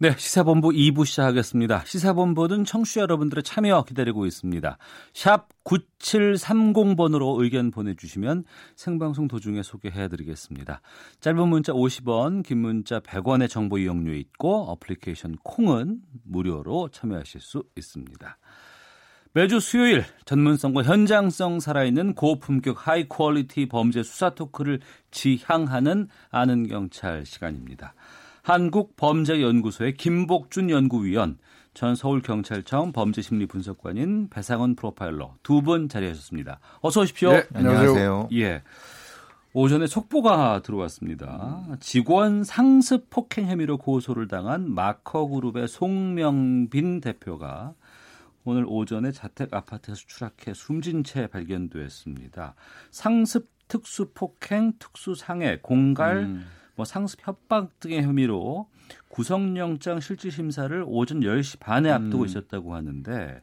네, 시사본부 2부 시작하겠습니다. 시사본부는 청취자 여러분들의 참여 기다리고 있습니다. 샵 9730번으로 의견 보내주시면 생방송 도중에 소개해드리겠습니다. 짧은 문자 50원, 긴 문자 100원의 정보 이용료 있고 어플리케이션 콩은 무료로 참여하실 수 있습니다. 매주 수요일 전문성과 현장성 살아있는 고품격 high quality 범죄 수사 talk를 지향하는 아는 경찰 시간입니다. 한국범죄연구소의 김복준 연구위원, 전 서울경찰청 범죄심리분석관인 배상원 프로파일러 두 분 자리하셨습니다. 어서 오십시오. 네, 안녕하세요. 예. 오전에 속보가 들어왔습니다. 직원 상습 폭행 혐의로 고소를 당한 마커그룹의 송명빈 대표가 오늘 오전에 자택 아파트에서 추락해 숨진 채 발견됐습니다. 상습 특수 폭행, 특수 상해, 공갈, 음. 뭐 상습 협박 등의 혐의로 구속영장 실질 심사를 오전 10시 반에 앞두고 있었다고 하는데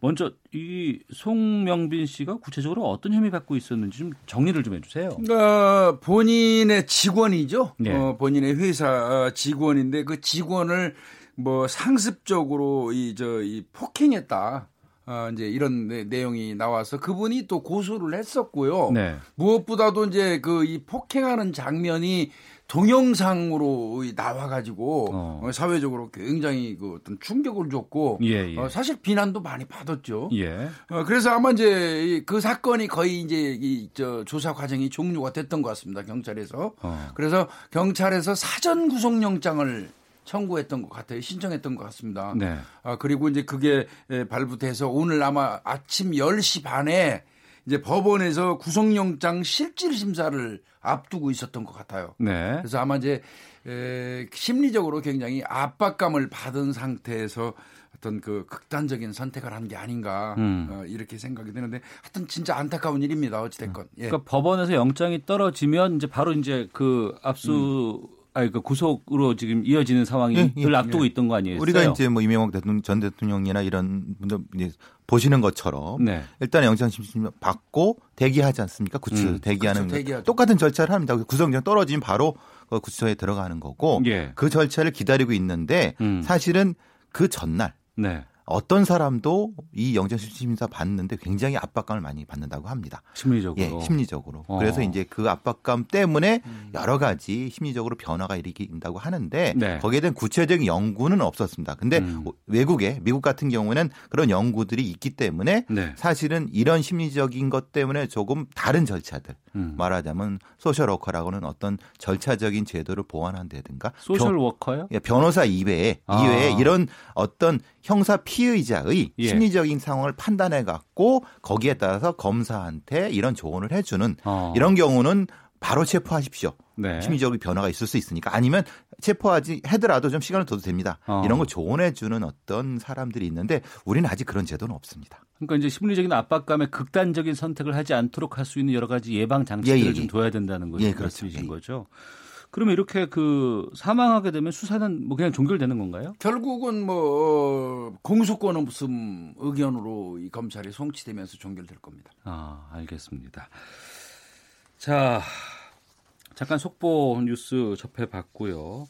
먼저 이 송명빈 씨가 구체적으로 어떤 혐의 받고 있었는지 좀 정리를 좀 해주세요. 그러니까 본인의 직원이죠. 네. 어, 본인의 회사 직원인데 그 직원을 뭐 상습적으로 이 저이 폭행했다. 어, 이제 이런 내, 내용이 나와서 그분이 또 고소를 했었고요. 네. 무엇보다도 이제 그 이 폭행하는 장면이 동영상으로 이 나와가지고 어. 어, 사회적으로 굉장히 그 어떤 충격을 줬고 예, 예. 어, 사실 비난도 많이 받았죠. 예. 어, 그래서 아마 이제 이그 사건이 거의 이제 이 저 조사 과정이 종료가 됐던 것 같습니다. 경찰에서. 어. 그래서 경찰에서 사전 구속영장을 청구했던 것 같아요. 신청했던 것 같습니다. 네. 아, 그리고 이제 그게 에, 발부돼서 오늘 아마 아침 10시 반에 이제 법원에서 구속영장 실질 심사를 앞두고 있었던 것 같아요. 네. 그래서 아마 이제 에, 심리적으로 굉장히 압박감을 받은 상태에서 어떤 그 극단적인 선택을 한 게 아닌가 음. 어, 이렇게 생각이 되는데 하여튼 진짜 안타까운 일입니다. 어찌됐건. 예. 그러니까 법원에서 영장이 떨어지면 이제 바로 이제 그 압수 아니 그 구속으로 지금 이어지는 상황이 예, 예, 늘 앞두고 있던 거 아니에요? 우리가 이제 뭐 이명박 대통령, 전 대통령이나 이런 분들 보시는 것처럼 네. 일단 영장심심 받고 대기하지 않습니까? 구치 음, 대기하는 그렇죠. 똑같은 절차를 합니다. 구속영장 떨어지면 바로 그 구치소에 들어가는 거고 예. 그 절차를 기다리고 있는데 음. 사실은 그 전날 네. 어떤 사람도 이 영장심사 받는데 굉장히 압박감을 많이 받는다고 합니다. 심리적으로. 예, 심리적으로. 어. 그래서 이제 그 압박감 때문에 여러 가지 심리적으로 변화가 일으킨다고 하는데 네. 거기에 대한 구체적인 연구는 없었습니다. 근데 음. 외국에 미국 같은 경우에는 그런 연구들이 있기 때문에 네. 사실은 이런 심리적인 것 때문에 조금 다른 절차들 음. 말하자면 social worker라고는 어떤 절차적인 제도를 보완한다든가 social 변- worker요? 예, 변호사 이외에 아. 이외에 이런 어떤 형사 피의자의 예. 심리적인 상황을 판단해 갖고 거기에 따라서 검사한테 이런 조언을 해주는 어. 이런 경우는 바로 체포하십시오. 네. 심리적인 변화가 있을 수 있으니까 아니면 체포하지 해더라도 좀 시간을 둬도 됩니다. 어. 이런 걸 조언해 주는 어떤 사람들이 있는데 우리는 아직 그런 제도는 없습니다. 그러니까 이제 심리적인 압박감에 극단적인 선택을 하지 않도록 할 수 있는 여러 가지 예방 장치들을 예, 예, 좀 예. 둬야 된다는 거죠. 예, 그렇죠. 말씀이신 예. 거죠. 그러면 이렇게 그 사망하게 되면 수사는 뭐 그냥 종결되는 건가요? 결국은 뭐 어, 공소권 없음 의견으로 이 검찰이 송치되면서 종결될 겁니다. 아, 알겠습니다. 자, 잠깐 속보 뉴스 접해봤고요.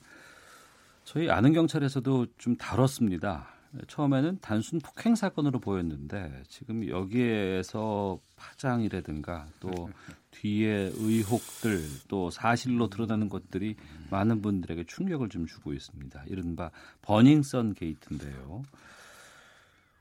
저희 아는 경찰에서도 좀 다뤘습니다. 처음에는 단순 폭행 사건으로 보였는데 지금 여기에서 파장이라든가 또 뒤에 의혹들 또 사실로 드러나는 것들이 많은 분들에게 충격을 좀 주고 있습니다. 이른바 버닝썬 게이트인데요.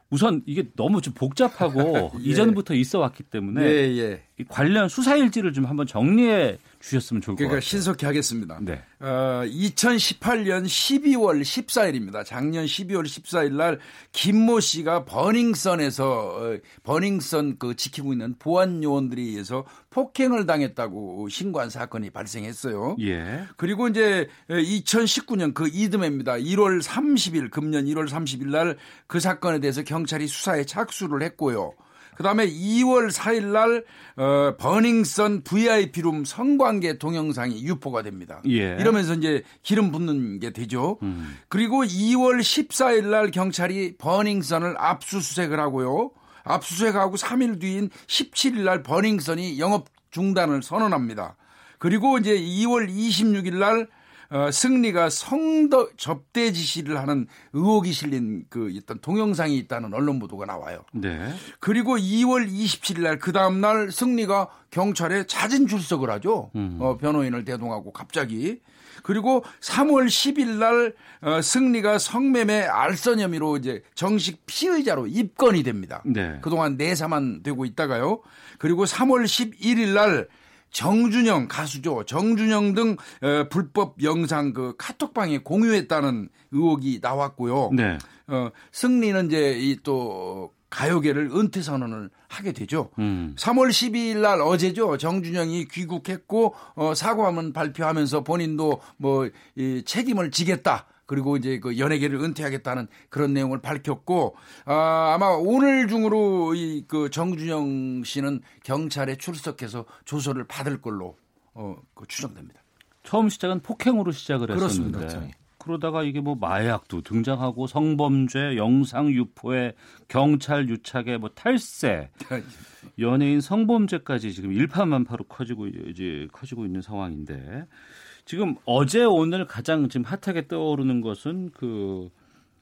우선 이게 너무 좀 복잡하고 예. 이전부터 있어 왔기 때문에 예, 예. 이 관련 수사 일지를 좀 한번 정리해 주셨으면 좋을 것 그러니까 같아요. 신속히 하겠습니다. 네. 어, 2018년 12월 14일입니다. 작년 12월 14일 날 김모 씨가 버닝썬에서 어, 버닝썬 그 지키고 있는 보안 요원들에 의해서 폭행을 당했다고 신고한 사건이 발생했어요. 예. 그리고 이제 2019년 그 이듬해입니다. 1월 30일 금년 1월 30일 날 그 사건에 대해서 경찰이 수사에 착수를 했고요. 그다음에 2월 4일 날 어, 버닝썬 VIP룸 성관계 동영상이 유포가 됩니다. 예. 이러면서 이제 기름 붓는 게 되죠. 음. 그리고 2월 14일 날 경찰이 버닝썬을 압수수색을 하고요. 압수수색하고 3일 뒤인 17일 날 버닝썬이 영업 중단을 선언합니다. 그리고 이제 2월 26일 날 어, 승리가 성더 접대 지시를 하는 의혹이 실린 그 있던 동영상이 있다는 언론 보도가 나와요. 네. 그리고 2월 27일 날 그 다음 날 승리가 경찰에 자진 출석을 하죠. 어, 변호인을 대동하고 갑자기. 그리고 3월 10일 날 어, 승리가 성매매 알선 혐의로 이제 정식 피의자로 입건이 됩니다. 네. 그동안 내사만 되고 있다가요. 그리고 3월 11일 날 정준영 가수죠. 정준영 등 어, 불법 영상 그 카톡방에 공유했다는 의혹이 나왔고요. 네. 어, 승리는 이제 이 또 가요계를 은퇴 선언을 하게 되죠. 음. 3월 12일 날 어제죠. 정준영이 귀국했고 어, 사과문 발표하면서 본인도 뭐 이 책임을 지겠다. 그리고 이제 그 연예계를 은퇴하겠다는 그런 내용을 밝혔고 아, 아마 오늘 중으로 이 그 정준영 씨는 경찰에 출석해서 조서를 받을 걸로 어, 그 추정됩니다. 처음 시작은 폭행으로 시작을 그렇습니다. 했었는데 그렇죠. 그러다가 이게 뭐 마약도 등장하고 성범죄, 영상 유포에 경찰 유착에 뭐 탈세, 연예인 성범죄까지 지금 일파만파로 커지고 이제 커지고 있는 상황인데 지금 어제 오늘 가장 지금 핫하게 떠오르는 것은 그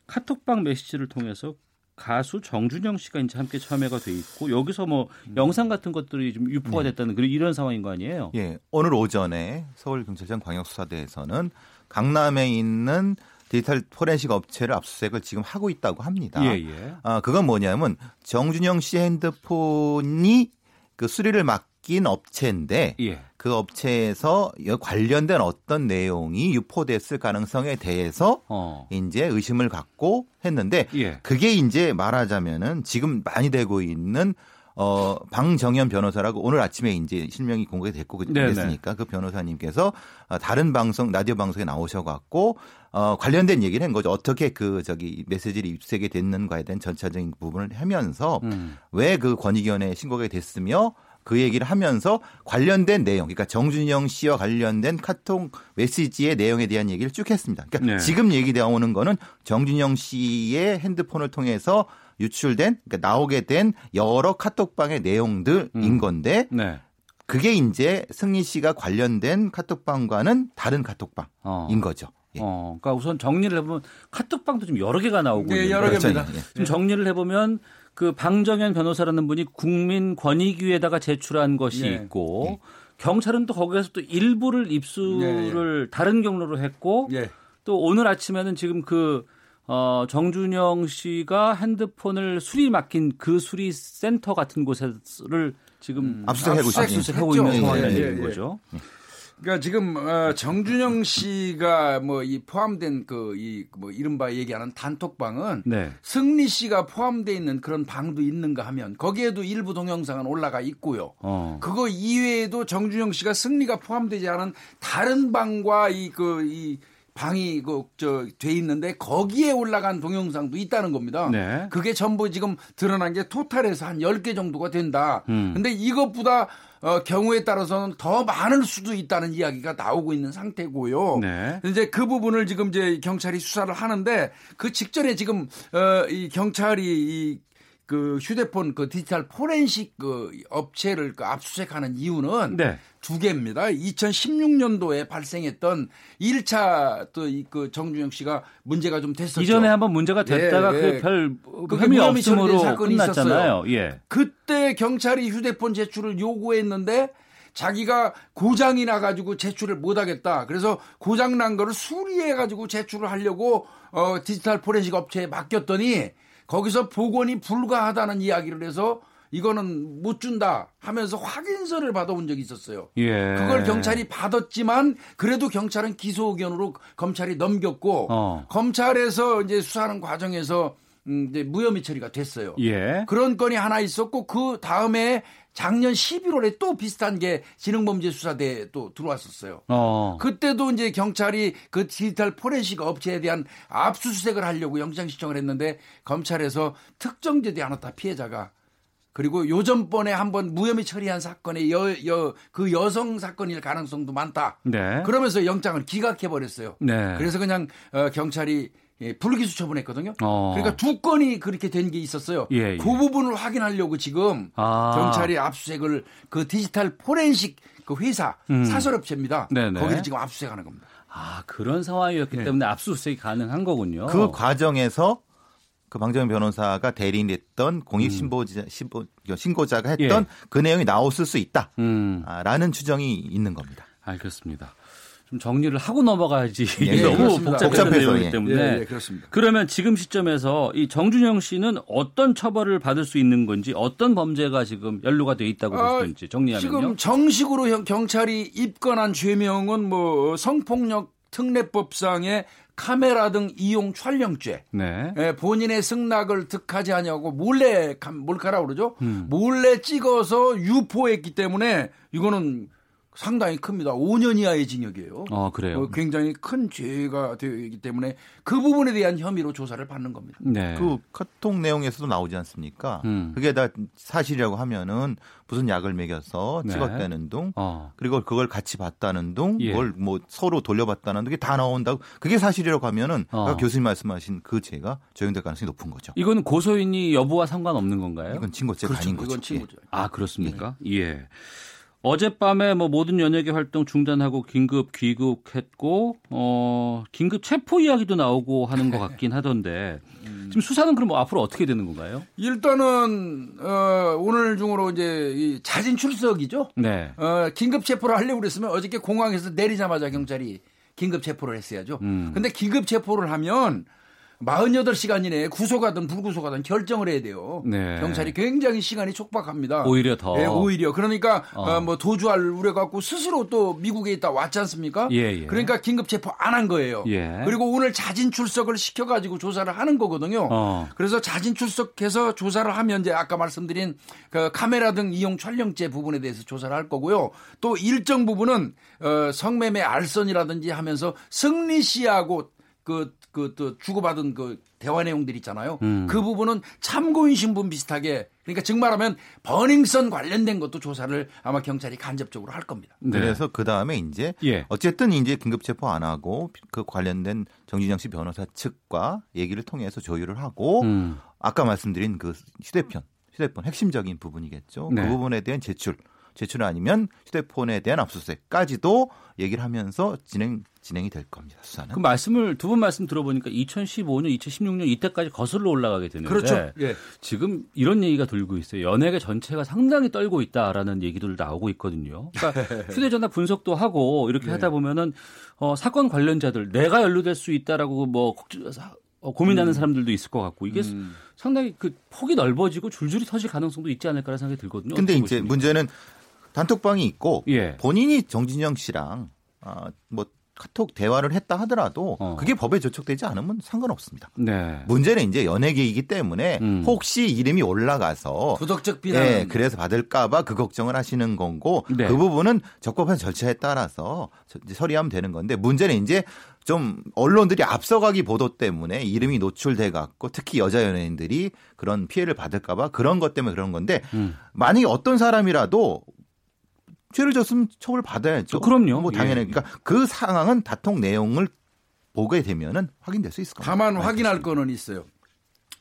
카톡방 메시지를 통해서 가수 정준영 씨가 이제 함께 참여가 돼 있고 여기서 뭐 영상 같은 것들이 좀 유포가 됐다는 그런 이런 상황인 거 아니에요? 예, 오늘 오전에 서울 경찰청 광역수사대에서는 강남에 있는 디지털 포렌식 업체를 압수수색을 지금 하고 있다고 합니다. 예, 예. 아, 그건 뭐냐면 정준영 씨 핸드폰이 그 수리를 맡긴 업체인데 예. 그 업체에서 여- 관련된 어떤 내용이 유포됐을 가능성에 대해서 어. 이제 의심을 갖고 했는데 예. 그게 이제 말하자면은 지금 많이 되고 있는 어 방정현 변호사라고 오늘 아침에 이제 실명이 공개가 됐고 그- 네네. 그 변호사님께서 어, 다른 방송 라디오 방송에 나오셔 갖고 어 관련된 얘기를 한 거죠. 어떻게 그 저기 메시지를 입수하게 됐는가에 대한 전체적인 부분을 하면서 음. 왜그 권익위원회에 신고가 됐으며 그 얘기를 하면서 관련된 내용, 그러니까 정준영 씨와 관련된 카톡 메시지의 내용에 대한 얘기를 쭉 했습니다. 그러니까 네. 지금 얘기되어 오는 거는 정준영 씨의 핸드폰을 통해서 유출된, 그러니까 나오게 된 여러 카톡방의 내용들인 음. 건데 네. 그게 이제 승리 씨가 관련된 카톡방과는 다른 카톡방인 어. 거죠. 예. 어, 그러니까 우선 정리를 해보면 카톡방도 좀 여러 개가 나오고 네, 여러 그렇죠. 개입니다. 예. 좀 정리를 해보면 그 방정현 변호사라는 분이 국민권익위에다가 제출한 것이 네. 있고 경찰은 또 거기에서 또 일부를 입수를 다른 경로로 했고 예. 또 오늘 아침에는 지금 그 어, 정준영 씨가 핸드폰을 수리 맡긴 그 수리 센터 같은 곳을 지금 압수수색하고 있어요. 압수수색하고. 있는 예, 상황이라는 예, 얘기인 예. 그러니까 지금 어, 정준영 씨가 뭐 이 포함된 그 이 뭐 이른바 얘기하는 단톡방은 네. 승리 씨가 포함되어 있는 그런 방도 있는가 하면 거기에도 일부 동영상은 올라가 있고요. 어. 그거 이외에도 정준영 씨가 승리가 포함되지 않은 다른 방과 이 그 이 방이 그저돼 있는데 거기에 올라간 동영상도 있다는 겁니다. 네. 그게 전부 지금 드러난 게 토탈에서 한 10개 정도가 된다. 음. 근데 이것보다 어, 경우에 따라서는 더 많을 수도 있다는 이야기가 나오고 있는 상태고요. 네. 이제 그 부분을 지금 이제 경찰이 수사를 하는데 그 직전에 지금 어, 이 경찰이 이 그 휴대폰 그 디지털 포렌식 그 업체를 그 압수수색하는 이유는 네. 두 개입니다. 2016년도에 발생했던 1차 또이그 정준영 씨가 문제가 좀 됐었죠. 이전에 한번 문제가 됐다가 예, 예. 그별 그게 혐의 없음으로 사건이 끝났잖아요. 있었어요. 예. 그때 경찰이 휴대폰 제출을 요구했는데 자기가 고장이 나가지고 제출을 못하겠다. 그래서 고장 난 거를 수리해가지고 제출을 하려고 어, 디지털 포렌식 업체에 맡겼더니 거기서 복원이 불가하다는 이야기를 해서 이거는 못 준다 하면서 확인서를 받아온 적이 있었어요. 예. 그걸 경찰이 받았지만 그래도 경찰은 기소 의견으로 검찰이 넘겼고 어. 검찰에서 이제 수사하는 과정에서 음, 이제 무혐의 처리가 됐어요. 예. 그런 건이 하나 있었고 그 다음에 작년 11월에 또 비슷한 게 지능범죄수사대에 또 들어왔었어요. 어. 그때도 이제 경찰이 그 디지털 포렌식 업체에 대한 압수수색을 하려고 영장 신청을 했는데 검찰에서 특정되지 않았다 피해자가 그리고 요전번에 한번 무혐의 처리한 사건의 여, 여, 그 여성 사건일 가능성도 많다. 네. 그러면서 영장을 기각해 버렸어요. 네. 그래서 그냥 어, 경찰이 예, 불기소 처분했거든요. 어. 그러니까 두 건이 그렇게 된 게 있었어요. 예, 예. 그 부분을 확인하려고 지금 아. 경찰이 압수수색을 그 디지털 포렌식 그 회사 사설업체입니다. 음. 네네. 거기를 지금 압수수색하는 겁니다. 아, 그런 상황이었기 때문에 압수수색이 가능한 거군요. 그 과정에서 그 방정현 변호사가 대리인했던 공익 신고자, 신고, 신고자가 했던 예. 그 내용이 나왔을 수 음. 있다라는 추정이 있는 겁니다. 알겠습니다. 좀 정리를 하고 넘어가야지 예, 너무 그렇습니다. 복잡한 내용이기 예. 때문에 예, 예, 그렇습니다. 그러면 지금 시점에서 이 정준영 씨는 어떤 처벌을 받을 수 있는 건지 어떤 범죄가 지금 연루가 돼 있다고 아, 보시는지 정리하면요. 지금 정식으로 형- 경찰이 입건한 죄명은 뭐 성폭력 특례법상의 카메라 등 이용 촬영죄. 네. 예, 본인의 승낙을 득하지 않냐고 몰래 감- 몰카라 그러죠. 음. 몰래 찍어서 유포했기 때문에 이거는 상당히 큽니다. 5년 이하의 징역이에요. 어, 그래요. 어, 굉장히 큰 죄가 되기 때문에 그 부분에 대한 혐의로 조사를 받는 겁니다. 네. 그 카톡 내용에서도 나오지 않습니까? 음. 그게 다 사실이라고 하면은 무슨 약을 먹여서 네. 찍었다는 둥, 어. 그리고 그걸 같이 봤다는 둥, 예. 그걸 뭐 서로 돌려봤다는 둥, 이게 다 나온다고. 그게 사실이라고 하면은 어. 교수님 말씀하신 그 죄가 적용될 가능성이 높은 거죠. 이거는 고소인이 여부와 상관없는 건가요? 이건 친고죄가 그렇죠. 아닌 거죠. 이건 친구죠. 아, 그렇습니까? 예. 어젯밤에 뭐 모든 연예계 활동 중단하고 긴급 귀국했고 어 긴급 체포 이야기도 나오고 하는 것 같긴 하던데 지금 수사는 그럼 뭐 앞으로 어떻게 되는 건가요? 일단은 어, 오늘 중으로 이제 이 자진 출석이죠. 네. 어, 긴급 체포를 하려고 그랬으면 어저께 공항에서 내리자마자 경찰이 긴급 체포를 했어야죠. 음. 근데 긴급 체포를 하면 48 시간 이내에 구속하든 불구속하든 결정을 해야 돼요. 네. 경찰이 굉장히 시간이 촉박합니다. 오히려 더. 예, 오히려. 그러니까 어. 어, 뭐 도주할 우려 갖고 스스로 또 미국에 있다 왔지 않습니까? 예, 예. 그러니까 긴급 체포 안 한 거예요. 예. 그리고 오늘 자진 출석을 시켜 가지고 조사를 하는 거거든요. 어. 그래서 자진 출석해서 조사를 하면 이제 아까 말씀드린 그 카메라 등 이용 촬영죄 부분에 대해서 조사를 할 거고요. 또 일정 부분은 어, 성매매 알선이라든지 하면서 승리 씨하고 그, 그, 또, 주고받은 그 대화 내용들 있잖아요. 음. 그 부분은 참고인 신분 비슷하게, 그러니까 즉 말하면 버닝썬 관련된 것도 조사를 아마 경찰이 간접적으로 할 겁니다. 네. 그래서 그 다음에 이제 예. 어쨌든 이제 긴급 체포 안 하고 그 관련된 정진영 씨 변호사 측과 얘기를 통해서 조율을 하고 음. 아까 말씀드린 그 휴대폰, 휴대폰 핵심적인 부분이겠죠. 네. 그 부분에 대한 제출, 제출 아니면 휴대폰에 대한 압수수색까지도 얘기를 하면서 진행 진행이 될 겁니다. 수사는. 그 말씀을 두 분 말씀 들어보니까 2015년, 2016년 이때까지 거슬러 올라가게 되는데 그렇죠. 예. 지금 이런 얘기가 돌고 있어요. 연예계 전체가 상당히 떨고 있다라는 얘기들 나오고 있거든요. 그러니까 휴대전화 분석도 하고 이렇게 하다 보면은 어, 사건 관련자들 내가 연루될 수 있다라고 뭐 어, 고민하는 사람들도 있을 것 같고 이게 상당히 그 폭이 넓어지고 줄줄이 터질 가능성도 있지 않을까라는 생각이 들거든요. 근데 이제 보십니까? 문제는 단톡방이 있고 예. 본인이 정진영 씨랑 아, 뭐 카톡 대화를 했다 하더라도 어. 그게 법에 저촉되지 않으면 상관없습니다. 네. 문제는 이제 연예계이기 때문에 음. 혹시 이름이 올라가서 도덕적 비난. 예, 그래서 받을까봐 그 걱정을 하시는 거고 네. 그 부분은 적법한 절차에 따라서 처리하면 되는 건데 문제는 이제 좀 언론들이 앞서가기 보도 때문에 이름이 노출돼 갖고 특히 여자 연예인들이 그런 피해를 받을까봐 그런 것 때문에 그런 건데 음. 만약에 어떤 사람이라도 죄를 졌으면 처벌 받아야죠. 어, 그럼요. 뭐 예. 당연히 그러니까 그 상황은 다통 내용을 보게 되면은 확인될 수 있을 겁니다. 다만 네, 확인할. 거는 있어요.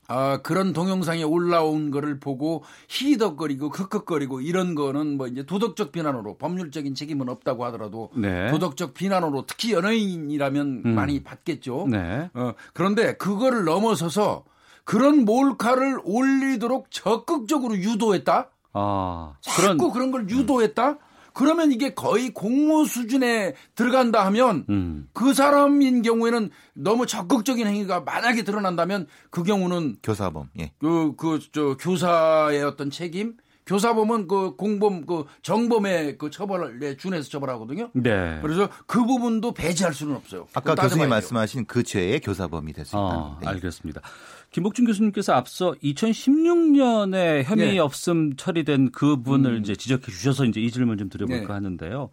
아, 그런 동영상에 올라온 거를 보고 희덕거리고 크크거리고 이런 거는 뭐 이제 도덕적 비난으로 법률적인 책임은 없다고 하더라도 네. 도덕적 비난으로 특히 연예인이라면 음. 많이 받겠죠. 네. 어, 그런데 그거를 넘어서서 그런 몰카를 올리도록 적극적으로 유도했다? 아, 자꾸 그런 걸 유도했다? 그러면 이게 거의 공모 수준에 들어간다 하면 음. 그 사람인 경우에는 너무 적극적인 행위가 만약에 드러난다면 그 경우는 교사범. 예. 그 그 저 교사의 어떤 책임 교사범은 그 공범 그 정범의 그 처벌에 준해서 처벌하거든요. 네. 그래서 그 부분도 배제할 수는 없어요. 아까 교수님. 말씀하신 그 죄의 교사범이 될 수 있다는. 어, 네. 알겠습니다. 김복준 교수님께서 앞서 2016년에 혐의 네. 없음 처리된 그분을 이제 지적해 주셔서 이제 이 질문 좀 드려볼까 네. 하는데요.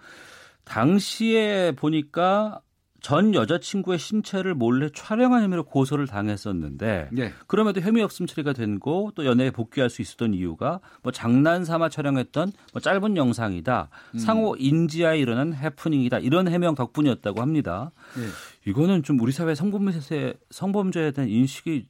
당시에 보니까 전 여자친구의 신체를 몰래 촬영한 혐의로 고소를 당했었는데 네. 그럼에도 혐의 없음 처리가 된고 또 연애에 복귀할 수 있었던 이유가 뭐 장난 삼아 촬영했던 뭐 짧은 영상이다. 음. 상호 인지하에 일어난 해프닝이다. 이런 해명 덕분이었다고 합니다. 네. 이거는 좀 우리 사회 성범죄에 성범죄에 대한 인식이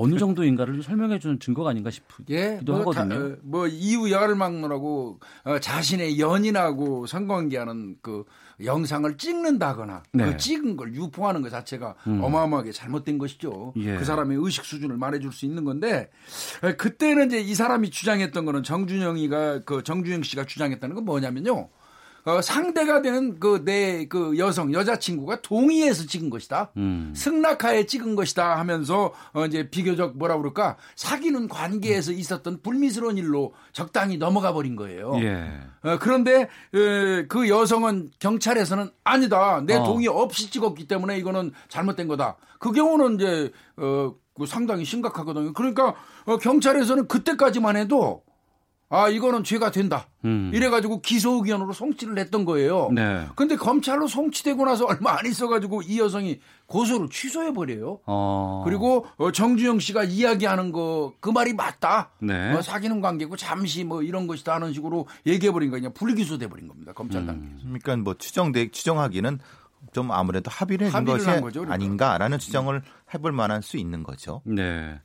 어느 정도인가를 좀 설명해 주는 증거가 아닌가 싶기도 예, 뭐, 하거든요. 다, 어, 뭐 이유 여를 막론하고 어, 자신의 연인하고 성관계하는 그 영상을 찍는다거나 네. 음. 그 찍은 걸 유포하는 것 자체가 어마어마하게 잘못된 것이죠. 예. 그 사람의 의식 수준을 말해줄 수 있는 건데 에, 그때는 이제 이 사람이 주장했던 거는 정준영이가 그 정준영 씨가 주장했다는 건 뭐냐면요. 어, 상대가 되는 그내그 여성 여자친구가 동의해서 찍은 것이다. 음. 승낙하에 찍은 것이다 하면서 어 이제 비교적 뭐라 그럴까 사귀는 관계에서 있었던 불미스러운 일로 적당히 넘어가 버린 거예요. 예. 어, 그런데 에, 그 여성은 경찰에서는 아니다. 내 어. 동의 없이 찍었기 때문에 이거는 잘못된 거다. 그 경우는 이제 어, 그 상당히 심각하거든요. 그러니까 어, 경찰에서는 그때까지만 해도 아 이거는 죄가 된다. 음. 이래가지고 기소 의견으로 송치를 했던 거예요. 네. 근데 검찰로 송치되고 나서 얼마 안 있어가지고 이 여성이 고소를 취소해 버려요. 어. 그리고 어, 정주영 씨가 이야기하는 거 그 말이 맞다. 네. 어, 사귀는 관계고 잠시 뭐 이런 것이다 하는 식으로 얘기해 버린 거 그냥 불기소돼 버린 겁니다. 검찰 단계에서. 그러니까 뭐 추정돼 추정하기는 좀 아무래도 합의를 합의를 것이 한 거죠, 그러니까. 아닌가라는 추정을 해볼 만할 수 있는 거죠. 네.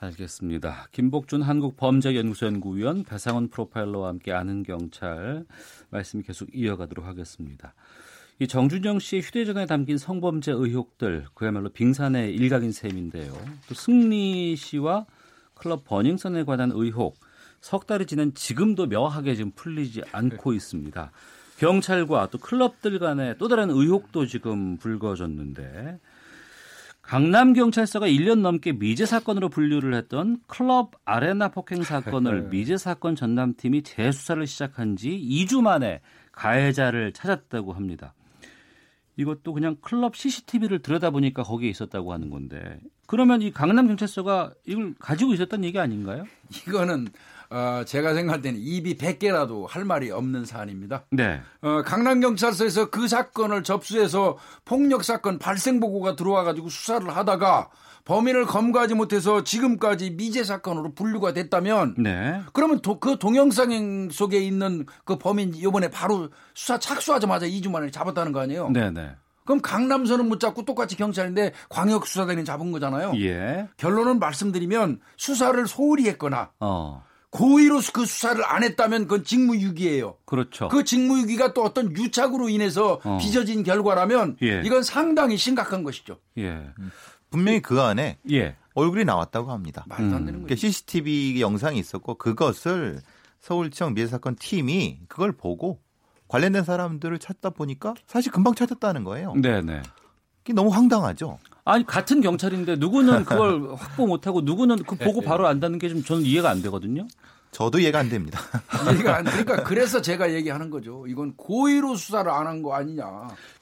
알겠습니다. 김복준 한국범죄연구소 연구위원 배상훈 프로파일러와 함께 아는 경찰 말씀 계속 이어가도록 하겠습니다. 이 정준영 씨의 휴대전화에 담긴 성범죄 의혹들 그야말로 빙산의 일각인 셈인데요. 또 승리 씨와 클럽 버닝썬에 관한 의혹 석 달이 지난 지금도 명확하게 지금 풀리지 않고 있습니다. 경찰과 또 클럽들 간의 또 다른 의혹도 지금 불거졌는데 강남 경찰서가 1년 넘게 미제 사건으로 분류를 했던 클럽 아레나 폭행 사건을 미제 사건 전담팀이 재수사를 시작한 지 2주 만에 가해자를 찾았다고 합니다. 이것도 그냥 클럽 CCTV를 들여다보니까 거기에 있었다고 하는 건데 그러면 이 강남 경찰서가 이걸 가지고 있었던 얘기 아닌가요? 이거는 어, 제가 생각할 때는 입이 100개라도 할 말이 없는 사안입니다. 네. 어, 강남경찰서에서 그 사건을 접수해서 폭력 사건 발생 보고가 들어와 가지고 수사를 하다가 범인을 검거하지 못해서 지금까지 미제 사건으로 분류가 됐다면 네. 그러면 도- 그 동영상 속에 있는 그 범인 이번에 바로 수사 착수하자마자 2주 만에 잡았다는 거 아니에요? 네, 네. 그럼 강남서는 못 잡고 똑같이 경찰인데 광역 수사단이 잡은 거잖아요. 예. 결론은 말씀드리면 수사를 소홀히 했거나 어. 고의로 그 수사를 안 했다면 그건 직무유기예요. 그렇죠. 그 직무유기가 또 어떤 유착으로 인해서 어. 빚어진 결과라면 예. 이건 상당히 심각한 것이죠. 예. 분명히 그 안에 예. 얼굴이 나왔다고 합니다. 말도 안 되는 그러니까 거죠. CCTV 영상이 있었고 그것을 서울청 미제사건 팀이 그걸 보고 관련된 사람들을 찾다 보니까 사실 금방 찾았다는 거예요. 네, 네. 이게 너무 황당하죠. 아니 같은 경찰인데 누구는 그걸 확보 못하고 누구는 그 보고 바로 안다는 게 좀 저는 이해가 안 되거든요. 저도 이해가 안 됩니다. 이해가 안 되니까 그래서 제가 얘기하는 거죠. 이건 고의로 수사를 안 한 거 아니냐.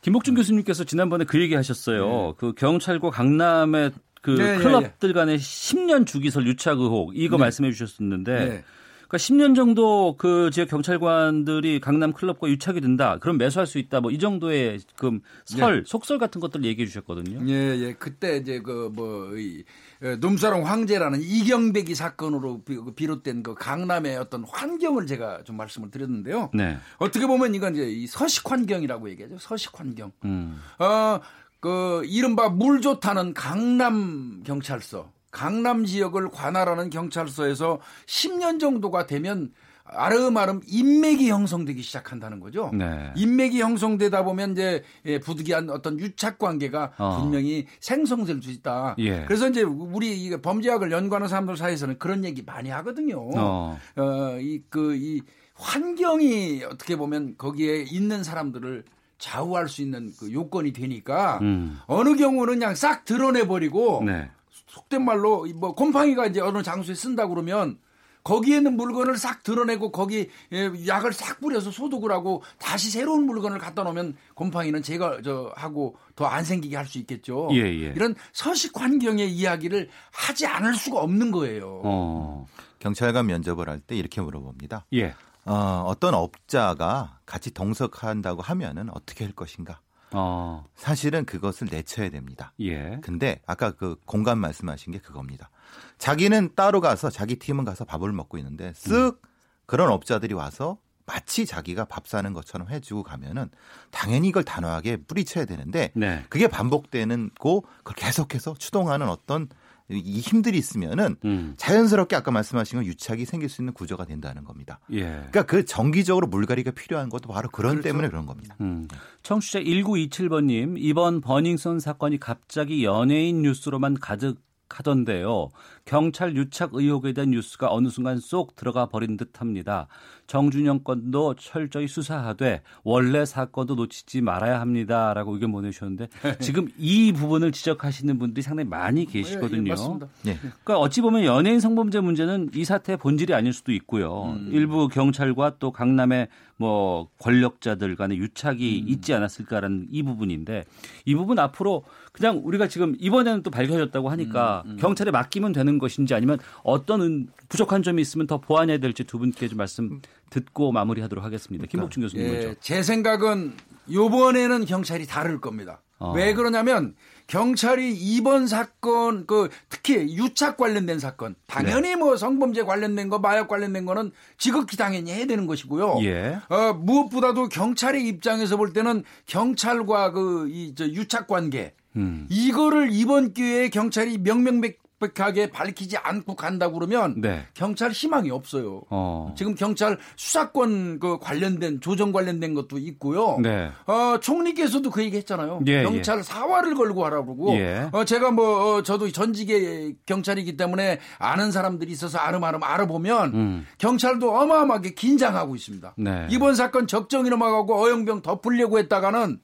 김복준 교수님께서 지난번에 그 얘기 하셨어요. 그 경찰과 강남의 그 네, 네, 클럽들 간의 10년 주기설 유착 의혹 이거 네. 말씀해 주셨었는데 네. 그러니까 10년 정도 그 지역 경찰관들이 강남 클럽과 유착이 된다. 그럼 매수할 수 있다. 뭐 이 정도의 그 설, 속설 같은 것들을 얘기해 주셨거든요. 예, 예. 그때 이제 그 뭐, 이, 에, 눈사롱 황제라는 이경배기 사건으로 비- 비롯된 그 강남의 어떤 환경을 제가 좀 말씀을 드렸는데요. 네. 어떻게 보면 이건 이제 이 서식 환경이라고 얘기하죠. 서식 환경. 음. 어, 그 이른바 물 좋다는 강남 경찰서, 강남 지역을 관할하는 경찰서에서 10년 정도가 되면 아름아름 인맥이 형성되기 시작한다는 거죠. 네. 인맥이 형성되다 보면 이제 예, 부득이한 어떤 유착 관계가 어. 분명히 생성될 수 있다. 예. 그래서 이제 우리 이 범죄학을 연구하는 사람들 사이에서는 그런 얘기 많이 하거든요. 어. 어, 이, 그, 이, 환경이 어떻게 보면 거기에 있는 사람들을 좌우할 수 있는 그 요건이 되니까 음. 어느 경우는 그냥 싹 드러내 버리고 네. 속된 말로 뭐 곰팡이가 이제 어느 장소에 쓴다 그러면 거기에 있는 물건을 싹 드러내고 거기 에 약을 싹 뿌려서 소독을 하고 다시 새로운 물건을 갖다 놓으면 곰팡이는 제가 저 하고 더 안 생기게 할 수 있겠죠. 예, 예. 이런 서식 환경의 이야기를 하지 않을 수가 없는 거예요. 어. 경찰관 면접을 할 때 이렇게 물어봅니다. 예. 어, 어떤 업자가 같이 동석한다고 하면은 어떻게 할 것인가? 어. 사실은 그것을 내쳐야 됩니다. 예. 근데 아까 그 공간 말씀하신 게 그겁니다. 자기는 따로 가서 자기 팀은 가서 밥을 먹고 있는데 쓱 그런 업자들이 와서 마치 자기가 밥 사는 것처럼 해주고 가면은 당연히 이걸 단호하게 뿌리쳐야 되는데 네. 그게 반복되는 고 그걸 계속해서 추동하는 어떤 이 힘들이 있으면은 음. 자연스럽게 아까 말씀하신 건 유착이 생길 수 있는 구조가 된다는 겁니다. 예. 그러니까 그 정기적으로 물갈이가 필요한 것도 바로 그런 때문에 그런 겁니다. 음. 청취자 1927번님, 이번 버닝썬 사건이 갑자기 연예인 뉴스로만 가득 하던데요. 경찰 유착 의혹에 대한 뉴스가 어느 순간 쏙 들어가 버린 듯 합니다. 정준영 건도 철저히 수사하되 원래 사건도 놓치지 말아야 합니다라고 의견 보내주셨는데 지금 이 부분을 지적하시는 분들이 상당히 많이 계시거든요. 예, 예, 맞습니다. 네. 그러니까 어찌 보면 연예인 성범죄 문제는 이 사태의 본질이 아닐 수도 있고요. 음. 일부 경찰과 또 강남의 뭐 권력자들 간의 유착이 음. 있지 않았을까라는 이 부분인데 이 부분 앞으로 그냥 우리가 지금 이번에는 또 밝혀졌다고 하니까 음, 경찰에 맡기면 되는 것인지 아니면 어떤 은- 부족한 점이 있으면 더 보완해야 될지 두 분께 좀 말씀 듣고 마무리하도록 하겠습니다. 김복준 교수님 먼저. 예, 제 생각은 요번에는 경찰이 다를 겁니다. 어. 왜 그러냐면 경찰이 이번 사건 그 특히 유착 관련된 사건 당연히 네. 뭐 성범죄 관련된 거 마약 관련된 거는 지극히 당연히 해야 되는 것이고요. 예. 어, 무엇보다도 경찰의 입장에서 볼 때는 경찰과 그이저 유착 관계 음. 이거를 이번 기회에 경찰이 명명백 백하게 밝히지 않고 간다 그러면 네. 경찰 희망이 없어요. 어. 지금 경찰 수사권 그 관련된 조정 관련된 것도 있고요. 네. 어, 총리께서도 그 얘기 했잖아요. 예, 경찰 사활을 걸고 하라고. 예. 어, 제가 뭐, 어, 저도 전직의 경찰이기 때문에 아는 사람들이 있어서 아름아름 알아보면 음. 경찰도 어마어마하게 긴장하고 있습니다. 네. 이번 사건 적정이 넘어가고 어영병 덮으려고 했다가는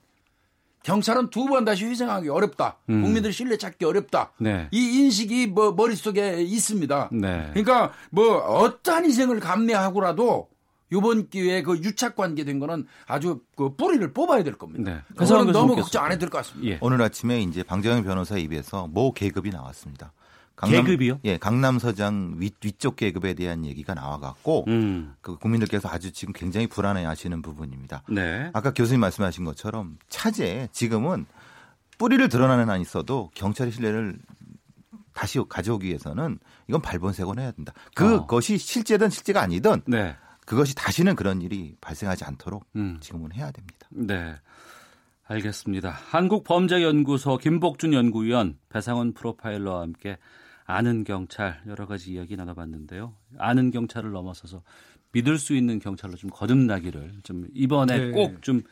경찰은 두 번 다시 희생하기 어렵다. 음. 국민들 신뢰 찾기 어렵다. 네. 이 인식이 뭐 머릿속에 있습니다. 네. 그러니까 뭐 어떠한 희생을 감내하고라도 이번 기회에 그 유착 관계된 거는 아주 그 뿌리를 뽑아야 될 겁니다. 네. 그거는 너무. 걱정 안 해도 될 것 같습니다. 예. 오늘 아침에 이제 방정현 변호사 입에서 모 계급이 나왔습니다. 계급이요? 예, 강남서장 위, 위쪽 계급에 대한 얘기가 나와갖고 음. 그 국민들께서 아주 지금 굉장히 불안해하시는 부분입니다. 네. 아까 교수님 말씀하신 것처럼 차제 지금은 뿌리를 드러나는 한 있어도 경찰의 신뢰를 다시 가져오기 위해서는 이건 발본색원 해야 된다. 그것이 실제든 실제가 아니든 네. 그것이 다시는 그런 일이 발생하지 않도록 음. 지금은 해야 됩니다. 네. 알겠습니다. 한국범죄연구소 김복준 연구위원 배상원 프로파일러와 함께 아는 경찰 여러 가지 이야기 나눠봤는데요. 아는 경찰을 넘어서서 믿을 수 있는 경찰로 좀 거듭나기를 좀 이번에 네. 꼭좀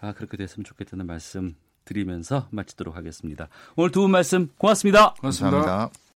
아, 그렇게 됐으면 좋겠다는 말씀 드리면서 마치도록 하겠습니다. 오늘 두 분 말씀 고맙습니다. 고맙습니다. 감사합니다.